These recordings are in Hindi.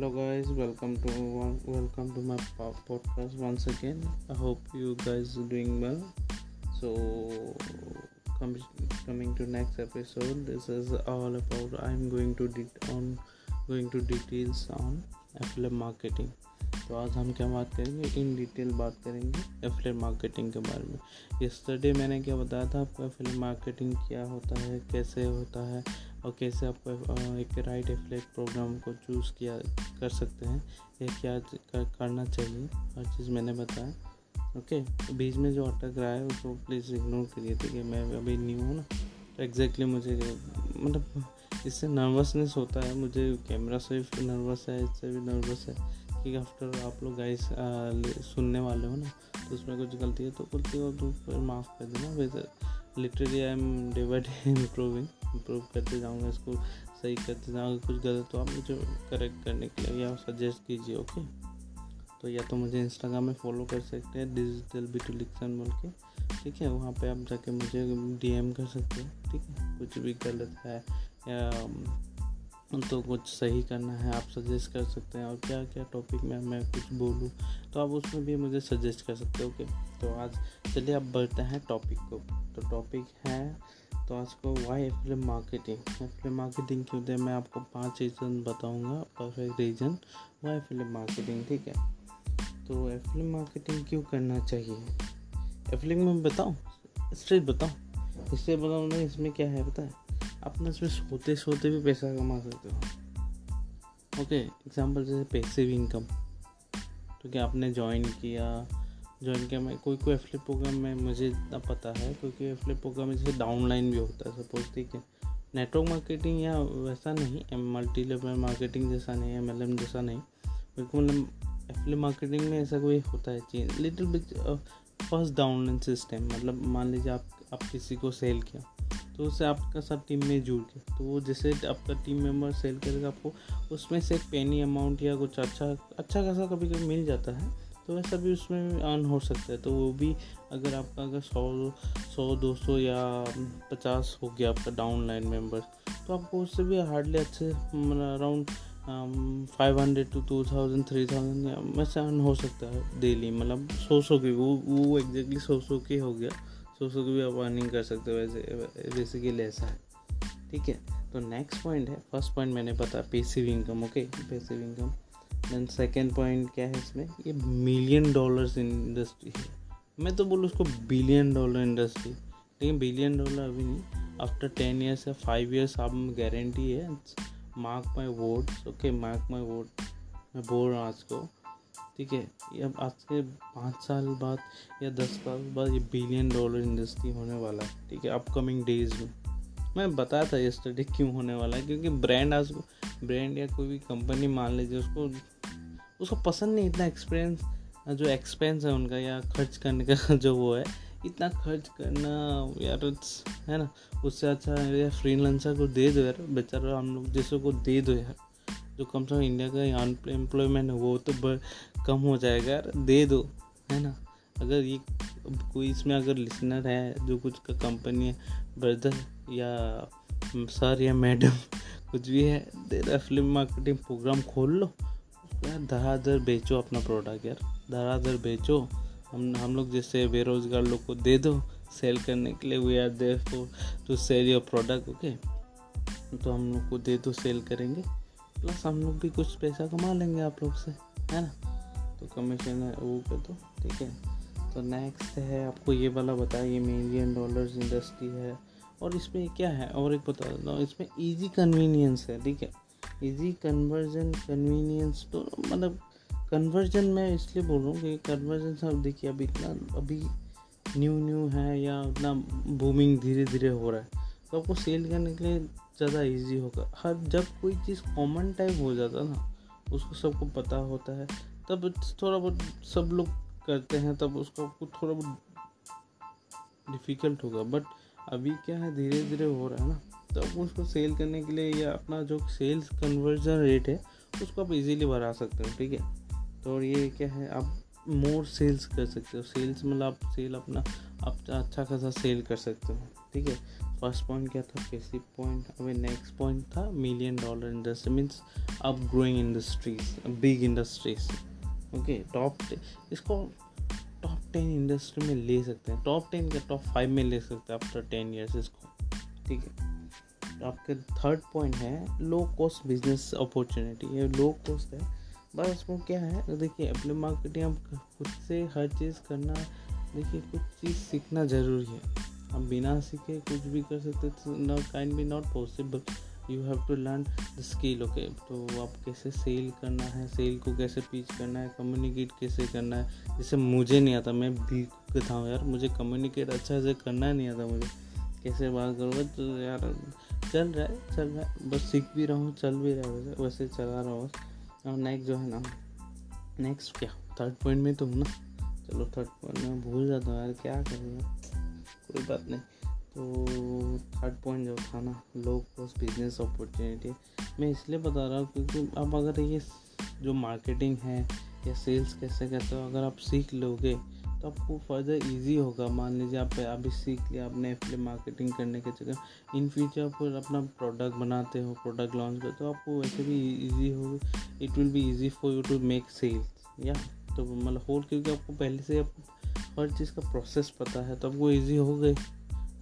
hello guys. Welcome to welcome to my podcast once again. I hope you guys are doing well. So com- coming to next episode this is all about i'm going to de- on going to details on affiliate marketing तो आज हम क्या बात करेंगे? इन डिटेल बात करेंगे एफिलेट मार्केटिंग के बारे में। यस्टरडे मैंने क्या बताया था आपको एफिलेट मार्केटिंग क्या होता है, कैसे होता है और कैसे आप एक राइट एफिलेट प्रोग्राम को चूज़ किया कर सकते हैं, या क्या करना चाहिए, हर चीज़ मैंने बताया। ओके बीच में जो अटक रहा है, उसको प्लीज़ इग्नोर करिए, ठीक है? मैं अभी न्यू हूँ ना तो एग्जैक्टली मुझे मतलब इससे नर्वसनेस होता है, मुझे कैमरा से भी नर्वस है, इससे भी नर्वस है। कि आफ्टर आप लोग गाइस सुनने वाले हो ना तो उसमें कुछ गलती है तो गलती हो तो फिर माफ़ कर देना। वैसे literally I am day by day improving improve करते जाऊँगा, इसको सही करते जाऊँगा। कुछ गलत तो आप मुझे करेक्ट करने के लिए या सजेस्ट कीजिए ओके तो या तो मुझे इंस्टाग्राम में फॉलो कर सकते हैं डिजिटल बी लिक्सन बोल के, ठीक है? वहाँ पे आप जाके मुझे डीएम कर सकते हैं, ठीक है? कुछ भी गलत है, या तो कुछ सही करना है, आप सजेस्ट कर सकते हैं और क्या क्या टॉपिक में मैं कुछ बोलूँ तो आप उसमें भी मुझे सजेस्ट कर सकते हो ओके तो आज चलिए अब बढ़ते हैं टॉपिक को। तो टॉपिक है तो आज को why affiliate marketing affiliate marketing क्यों दे मैं आपको पाँच रीज़न बताऊँगा perfect reason why affiliate marketing ठीक है? तो एफिल मार्केटिंग क्यों करना चाहिए? एफिलिंग में बताऊँ? स्ट्रेट बताऊँ? इससे बताऊँ इसमें क्या है पता है? आप ना इसमें सोते सोते भी पैसा कमा सकते हो। ओके एग्जांपल जैसे पैसिव इनकम तो क्या आपने ज्वाइन किया? ज्वाइन किया मैं कोई कोई एफलेट प्रोग्राम में मुझे इतना पता है क्योंकि एफलेट प्रोग्राम में जैसे डाउनलाइन भी होता है सपोज़ ठीक है। नेटवर्क मार्केटिंग या वैसा नहीं मल्टी लेवल मार्केटिंग जैसा नहीं एम एल एम जैसा नहीं। बिल्कुल मतलब एफलेट मार्केटिंग में ऐसा कोई होता है change. Little bit first downline system मतलब मान लीजिए आप आप किसी को सेल किया। तो उससे आपका सब टीम में जुड़ गया। तो वो जैसे आपका टीम मेंबर सेल करेगा आपको, उसमें से पेनी अमाउंट या कुछ अच्छा अच्छा खासा कभी कभी मिल जाता है तो वैसा भी उसमें अर्न हो सकता है। तो वो भी अगर आपका, अगर सौ सौ, दो सौ या पचास हो गया आपका डाउन लाइन मेंबर तो आपको उससे भी हार्डली अच्छे around five hundred two two thousand three thousand वैसे अर्न हो सकता है डेली मतलब सौ सौ की, वो वो एग्जैक्टली सौ सौ की हो गया। तो उसको भी आप अर्निंग कर सकते हो वैसे बेसिकली ऐसा है। ठीक है? तो नेक्स्ट पॉइंट है। फ़र्स्ट पॉइंट मैंने पता passive income okay passive income then second point क्या है इसमें? ये मिलियन डॉलर्स इंडस्ट्री है। मैं तो बोलूँ उसको बिलियन डॉलर इंडस्ट्री लेकिन बिलियन डॉलर अभी नहीं। आफ्टर टेन ईयर्स या फाइव ईयर्स आप गारंटी है। Mark my word okay mark my word मैं बोल रहा हूँ आज को। ठीक है, ये अब आज के पाँच साल बाद या दस साल बाद ये बिलियन डॉलर इंडस्ट्री होने वाला है, ठीक है अपकमिंग डेज़ में। मैं बताया था यस्टरडे क्यों होने वाला है, क्योंकि ब्रांड आज ब्रांड या कोई भी कंपनी मान लीजिए उसको उसको पसंद नहीं इतना एक्सपीरियंस जो एक्सपेंस है उनका या खर्च करने का जो वो है, इतना खर्च करना यार है ना, उससे अच्छा यार फ्री को दे दो यार, बेचारा हम लोग, जैसे को दे दो यार। जो कम से कम इंडिया का एम्प्लॉयमेंट है, वो तो कम हो जाएगा यार, दे दो, है ना? अगर ये कोई इसमें अगर लिसनर है, जो कुछ का कंपनी है ब्रदर या सर या मैडम कुछ भी है, दे रहा फ़िल्म मार्केटिंग प्रोग्राम खोल लो। यार धड़ाधड़ बेचो अपना प्रोडक्ट यार धड़ाधड़ बेचो। हम हम लोग जैसे बेरोजगार लोग को दे दो सेल करने के लिए we are there for to sell your product okay तो हम लोग को दे दो सेल करेंगे। प्लस हम लोग भी कुछ पैसा कमा लेंगे आप लोग से, है ना? तो कमीशन है वो पे तो ठीक है? तो नेक्स्ट है, आपको ये वाला बताया, ये मिलियन डॉलर्स इंडस्ट्री है। और इसमें क्या है? और एक बता देता हूँ, इसमें इजी कन्वीनियंस है, ठीक है? इजी कन्वर्जन कन्वीनियंस तो मतलब कन्वर्जन मैं इसलिए बोल रहा हूँ कि कन्वर्जन सब देखिए अभी इतना, अभी न्यू न्यू है या उतना बूमिंग धीरे धीरे हो रहा है। तो आपको सेल करने के लिए ज़्यादा इजी होगा। हर, जब कोई चीज़ कॉमन टाइप हो जाता ना, उसको सबको पता होता है। तब थोड़ा बहुत सब लोग करते हैं, तब उसको थोड़ा बहुत डिफ़िकल्ट होगा। बट अभी क्या है धीरे धीरे हो रहा है ना तो आप उसको सेल करने के लिए या अपना जो सेल्स कन्वर्जन रेट है, उसको आप इजीली बढ़ा सकते हो, ठीक है? तो ये क्या है, आप मोर सेल्स कर सकते हो। सेल्स मतलब आप सेल अपना, आप अच्छा खासा सेल कर सकते हो, ठीक है? फ़र्स्ट पॉइंट क्या था? बेसिक पॉइंट अभी नेक्स्ट पॉइंट था million dollar industry means up growing industries big industries okay top इसको टॉप टेन इंडस्ट्री में ले सकते हैं। टॉप टेन के टॉप फाइव में ले सकते हैं आफ्टर टेन ईयर्स इसको, ठीक है? आपके थर्ड पॉइंट है लो कॉस्ट बिज़नेस अपॉर्चुनिटी ये लो कॉस्ट है। बस उसको क्या है? देखिए, अपने मार्केटिंग आप खुद से हर चीज़ करना, देखिए कुछ चीज़ सीखना ज़रूरी है। आप बिना सीखे कुछ भी कर सकते not kind be not possible you have to learn the skill okay तो आप कैसे सेल करना है सेल को कैसे पीच करना है कम्युनिकेट कैसे करना है? जैसे मुझे नहीं आता, मैं भी था यार, मुझे कम्युनिकेट अच्छा से करना नहीं आता मुझे। कैसे बात करूँगा तो यार, चल रहा है, चल रहा है, बस सीख भी रहा हूँ, चल भी रहा है वैसे वैसे चला रहा हूँ। और नेक्स्ट जो है ना नेक्स्ट क्या? थर्ड पॉइंट में तो हूँ ना। चलो थर्ड पॉइंट में भूल जाता हूँ यार, क्या करूँगा कोई बात नहीं। तो थर्ड पॉइंट जो था ना लो कॉस्ट बिज़नेस अपॉर्चुनिटी मैं इसलिए बता रहा हूँ क्योंकि अब अगर ये जो मार्केटिंग है या सेल्स कैसे कहते हो, अगर आप सीख लोगे तो आपको फर्दर इजी होगा। मान लीजिए आप अभी सीख लिया आपने एफ़ मार्केटिंग करने के चक्कर। इन फ्यूचर आप अपना प्रोडक्ट बनाते हो प्रोडक्ट लॉन्च करते हो आपको वैसे भी इजी हो it will be easy for you to make sales या? तो मतलब होल क्योंकि आपको पहले से आप हर चीज़ का प्रोसेस पता है तो आपको ईजी हो गई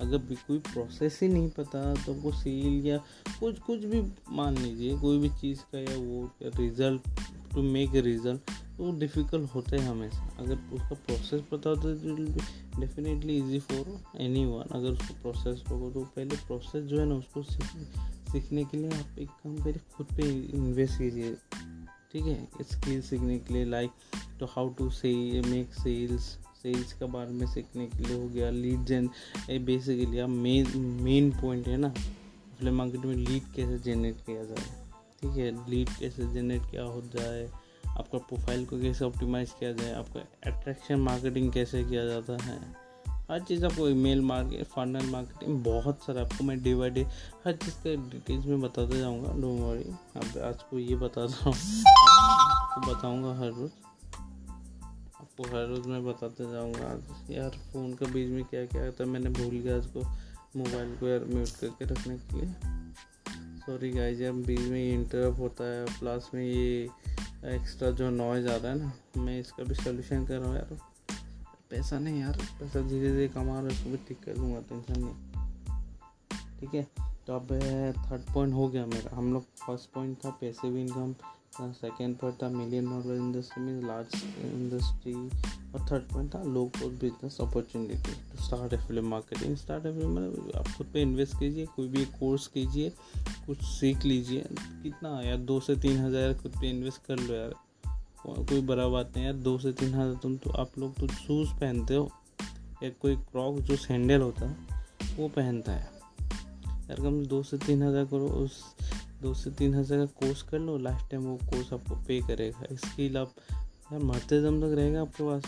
अगर भी कोई प्रोसेस ही नहीं पता तो आपको सेल या कुछ कुछ भी मान लीजिए कोई भी चीज़ का या वो रिज़ल्ट टू मेक रिज़ल्ट तो डिफ़िकल्ट होते हैं हमेशा। अगर उसका प्रोसेस पता होता तो definitely easy for anyone अगर उसको प्रोसेस होगा तो पहले प्रोसेस जो है ना, उसको सीख, सीखने के लिए आप एक काम करिए, खुद पे इन्वेस्ट कीजिए। ठीक है? स्किल सीखने के लिए लाइक तो how to say make sales sales के बारे में सीखने के लिए हो गया। लीड जेन बेसिकली आप मेन मेन पॉइंट है ना। अपने मार्केट में लीड कैसे जनरेट किया जाए? ठीक है? लीड कैसे जनरेट किया हो जाए? आपका प्रोफ़ाइल को कैसे ऑप्टिमाइज़ किया जाए, आपका अट्रैक्शन मार्केटिंग कैसे किया जाता है, हर चीज़ आपको ईमेल मार्केट फनल मार्केटिंग बहुत सारा आपको मैं डे बाई डे हर चीज़ का डिटेल्स में बताते जाऊँगा डोंट वरी अब आज को ये बताता हूँ, आपको बताऊँगा हर रोज़, आपको हर रोज़ मैं बताते जाऊँगा यार फ़ोन का बीच में क्या क्या आता है मैंने भूल गया इसको मोबाइल को यार म्यूट करके रखने के लिए. सॉरी गाइज़ यार, बीच में ये इंटरप होता है प्लस में ये एक्स्ट्रा जो नॉइज़ आता है ना, मैं इसका भी सोल्यूशन कर रहा हूँ यार। पैसा नहीं यार, पैसा धीरे धीरे कमा रहा है उसको भी ठीक कर दूँगा टेंशन नहीं। ठीक है तो अब थर्ड पॉइंट हो गया मेरा। हम लोग फ़र्स्ट पॉइंट था पैसे भी इनकम सेकेंड पॉइंट था मिलियन डॉलर इंडस्ट्री में लार्ज इंडस्ट्री और थर्ड पॉइंट था low cost business opportunity to start a marketing start a film मतलब आप खुद पे इन्वेस्ट कीजिए, कोई भी कोर्स कीजिए, कुछ सीख लीजिए। कितना यार? दो से तीन हज़ार खुद पे इन्वेस्ट कर लो यार। कोई बड़ा बात नहीं यार, दो से तीन हज़ार तुम तो आप लोग तो शूज़ पहनते हो। या कोई क्रॉक जो सैंडल होता है, वो पहनता है। यार कम दो से तीन हज़ार करो, उस दो से तीन हज़ार का कोर्स कर लो। लास्ट टाइम वो कोर्स आपको पे करेगा। स्किल आप यार मरते दम तक रहेगा आपके पास।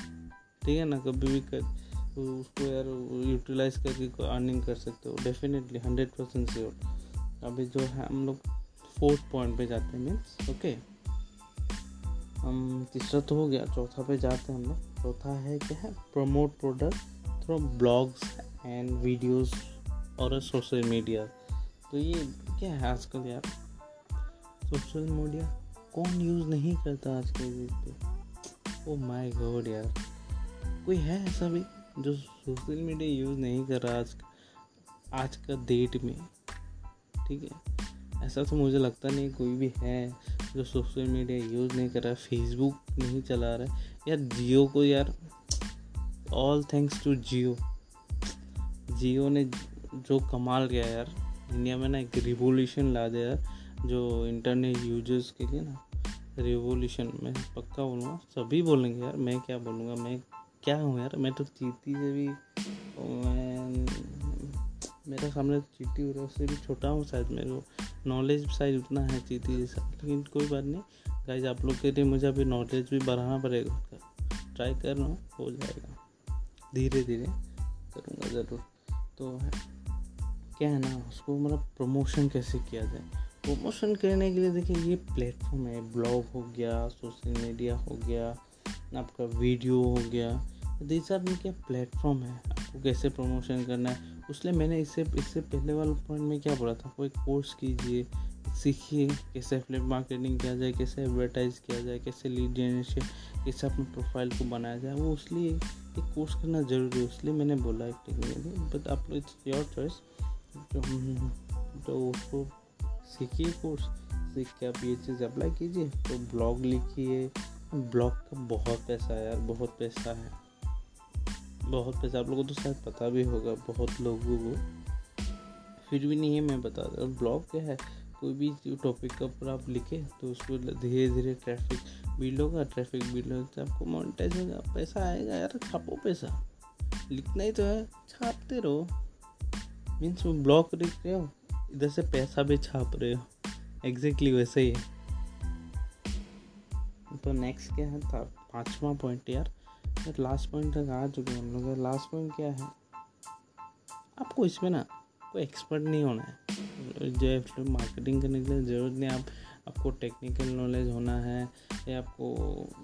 ठीक है ना, कभी भी कर उसको यार यूटिलाइज करके अर्निंग कर सकते हो। डेफिनेटली हंड्रेड परसेंट श्योर अभी जो है, हम लोग फोर्थ पॉइंट पे जाते हैं मीन्स ओके हम तीसरा तो हो गया, चौथा पे जाते हैं हम लोग। चौथा है क्या है? Promote product through blogs and videos और सोशल मीडिया तो ये क्या है आजकल यार? सोशल मीडिया कौन यूज़ नहीं करता आज के डेट पे? ओ माय गॉड यार। कोई है ऐसा भी जो सोशल मीडिया यूज़ नहीं कर रहा आज आज का डेट में? ठीक है? ऐसा तो मुझे लगता नहीं कोई भी है जो सोशल मीडिया यूज़ नहीं कर रहा फेसबुक नहीं चला रहा है। यार जियो को यार all thanks to Jio. Jio ने जो कमाल किया यार। इंडिया में ना एक रिवोल्यूशन ला दिया यार, जो इंटरनेट यूज़र्स के लिए ना। रिवोल्यूशन, मैं पक्का बोलूँगा, सभी बोलेंगे, यार, मैं क्या बोलूँगा? मैं क्या हूँ यार? मैं तो चीटी से भी, मैं, मेरा सामने चीटी हो रहा है, उससे भी छोटा हूँ शायद, मेरे को नॉलेज शायद उतना है चीटी जैसा, लेकिन कोई बात नहीं। गाइज़ आप लोग के लिए मुझे अभी नॉलेज भी बढ़ाना पड़ेगा ट्राई कर रहा हूँ हो जाएगा। धीरे धीरे करूँगा ज़रूर। तो क्या है ना, उसको मतलब प्रमोशन कैसे किया जाए? प्रमोशन करने के लिए देखिए, ये प्लेटफॉर्म है। ब्लॉग हो गया सोशल मीडिया हो गया, आपका वीडियो हो गया। दिस आर क्या प्लेटफॉर्म है? आपको कैसे प्रमोशन करना है? उसलिए मैंने इससे इससे पहले वाले पॉइंट में क्या बोला था? कोई कोर्स कीजिए, सीखिए कैसे फ्लिप मार्केटिंग किया जाए, कैसे एडवर्टाइज किया जाए, कैसे लीड जनरेशन कैसे अपने प्रोफ़ाइल को बनाया जाए, वो उसलिए एक कोर्स करना ज़रूरी है। इसलिए मैंने बोला एक टेक्निकली बट आप इट्स योर चॉइस तो उसको सीखिए कोर्स सीख के आप ये चीज़ अप्लाई कीजिए? तो ब्लॉग लिखिए। ब्लॉग का बहुत पैसा है यार, बहुत पैसा है। बहुत पैसा आप लोगों को तो शायद पता भी होगा, बहुत लोगों को। फिर भी नहीं है, मैं बता रहा ब्लॉग क्या है? कोई भी टॉपिक के ऊपर आप लिखे तो उसको धीरे धीरे ट्रैफ़िक बिल्ड होगा ट्रैफ़िक बिल्ड होगा आपको मोनिटाइज होगा। पैसा आएगा यार, छापो पैसा। लिखना ही तो है, छापते रहो। मीन्स ब्लॉग लिख रहे हो। इधर से पैसा भी छाप रहे हो। एग्जैक्टली वैसे ही तो नेक्स्ट क्या है? था, पांचवा पॉइंट यार। लास्ट पॉइंट तक आ चुके हैं हम लोग। लास्ट पॉइंट क्या है? आपको इसमें ना कोई एक्सपर्ट नहीं होना है। जो मार्केटिंग करने के लिए ज़रूरत नहीं। आप, आपको टेक्निकल नॉलेज होना है, या आपको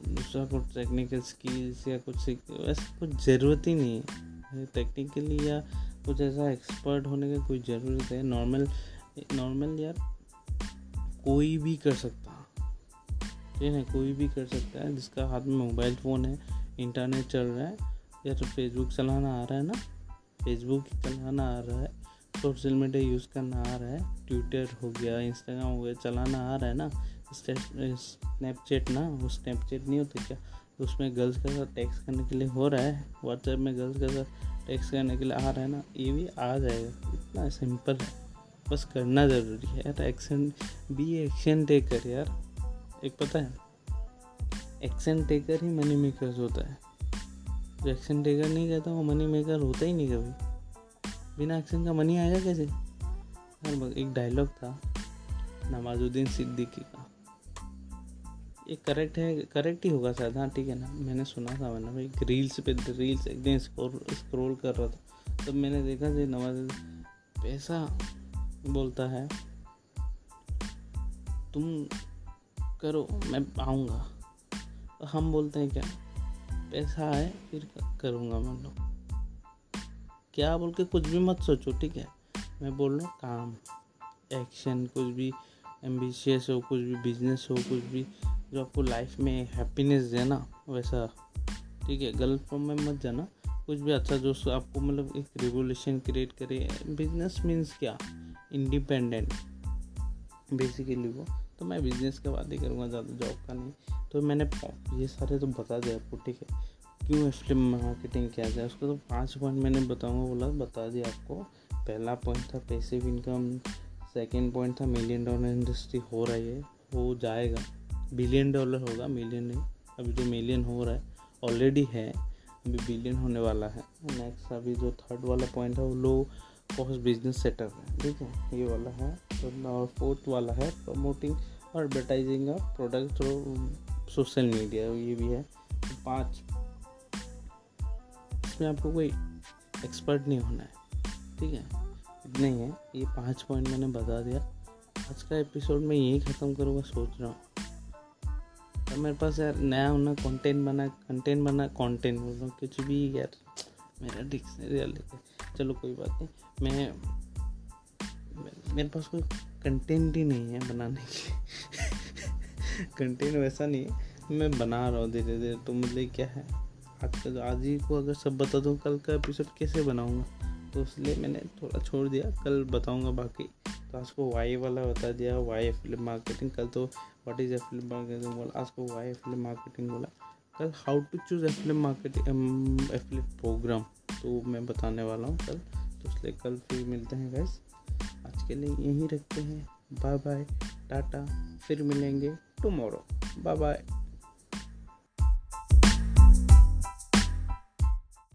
दूसरा कुछ टेक्निकल स्किल्स या कुछ ऐसा कुछ ज़रूरत ही नहीं है। टेक्निकली या कुछ ऐसा एक्सपर्ट होने की कोई ज़रूरत है नॉर्मल नॉर्मल यार कोई भी कर सकता ठीक है, कोई भी कर सकता है, जिसका हाथ में मोबाइल फ़ोन है इंटरनेट चल रहा है, या तो फेसबुक चलाना आ रहा है ना फेसबुक चलाना आ रहा है सोशल मीडिया यूज़ करना आ रहा है ट्विटर हो गया इंस्टाग्राम हो गया, चलाना आ रहा है ना स्नैपचैट ना, वो स्नैपचैट नहीं होता क्या? उसमें गर्ल्स के साथ टेक्स्ट करने के लिए हो रहा है व्हाट्सएप में गर्ल्स के साथ टेक्स्ट करने के लिए आ रहा है ना, ये भी आ जाएगा। इतना सिंपल है। बस करना ज़रूरी है। यार एक्शन बी एक्शन टेकर यार। एक पता है एक्शन टेकर ही मनी मेकर होता है। जो एक्शन टेकर नहीं कहता वो मनी मेकर होता ही नहीं कभी। बिना एक्शन का मनी आएगा कैसे? यार एक डायलॉग था, नवाजुद्दीन सिद्दीकी का। ये करेक्ट है करेक्ट ही होगा शायद। हाँ ठीक है ना। मैंने सुना था, मैंने भाई रील्स पे रील्स एक दिन स्क्रॉल कर रहा था। तब मैंने देखा कि नवाज़ पैसा बोलता है, तुम करो, मैं आऊँगा। हम बोलते हैं, क्या? पैसा आए फिर करूँगा मैं लोग। क्या? बोल के कुछ भी मत सोचो, ठीक है? मैं बोल रहा हूँ, काम एक्शन कुछ भी एम्बिशियस हो, कुछ भी बिज़नेस हो, कुछ भी जो आपको लाइफ में हैप्पीनेस दे ना वैसा, ठीक है गलत फॉर्म में मत जाना। कुछ भी अच्छा जो आपको मतलब एक रिवोल्यूशन क्रिएट करे। बिज़नेस मीन्स क्या? इंडिपेंडेंट बेसिकली वो। तो मैं बिज़नेस के बात ही करूँगा, ज़्यादा जॉब का नहीं। तो मैंने ये सारे तो बता दिया आपको, ठीक है। क्यों फ़िल्म मार्केटिंग किया जाए? उसका तो पाँच पॉइंट मैंने बताऊँगा बोला बता दिया आपको। पहला पॉइंट था पैसिव इनकम सेकेंड पॉइंट था मिलियन डॉलर इंडस्ट्री हो रही है हो जाएगा। बिलियन डॉलर होगा मिलियन नहीं, अभी जो मिलियन हो रहा है ऑलरेडी है, अभी बिलियन होने वाला है। नेक्स्ट अभी जो थर्ड वाला पॉइंट है, वो लो कॉस्ट बिज़नेस सेटअप है, ठीक है? ये वाला है तो और फोर्थ वाला है प्रमोटिंग और advertising of product through social media ये भी है। पाँच, इसमें आपको कोई एक्सपर्ट नहीं होना है, ठीक है? इतना ही है ये पाँच पॉइंट मैंने बता दिया। आज का एपिसोड में यही ख़त्म करूँगा, सोच रहा हूँ। तो मेरे पास यार नया होना कंटेंट बना कंटेंट बना कंटेंट बोल रहा हूँ, कुछ भी यार, मेरा डिक्शनरी लेके चलो कोई बात नहीं, मैं, मेरे पास कोई कंटेंट ही नहीं है बनाने की कंटेंट वैसा नहीं है, मैं बना रहा हूँ धीरे धीरे तो मुझे क्या है आज का आज ही को अगर सब बता दूँ, कल का एपिसोड कैसे बनाऊँगा? तो इसलिए मैंने थोड़ा छोड़ दिया, कल बताऊँगा बाकी। तो आज को वाई वाला बता दिया वाई फ़िल्म मार्केटिंग कल तो व्हाट इज़ फ़िल्म मार्केटिंग बोला, आज को वाई फ़िल्म मार्केटिंग बोला। कल how to choose affiliate marketing affiliate program तो मैं बताने वाला हूँ कल तो इसलिए कल फिर मिलते हैं गैस आज के लिए यहीं रखते हैं। बाय बाय टाटा, फिर मिलेंगे टुमारो बाय बाय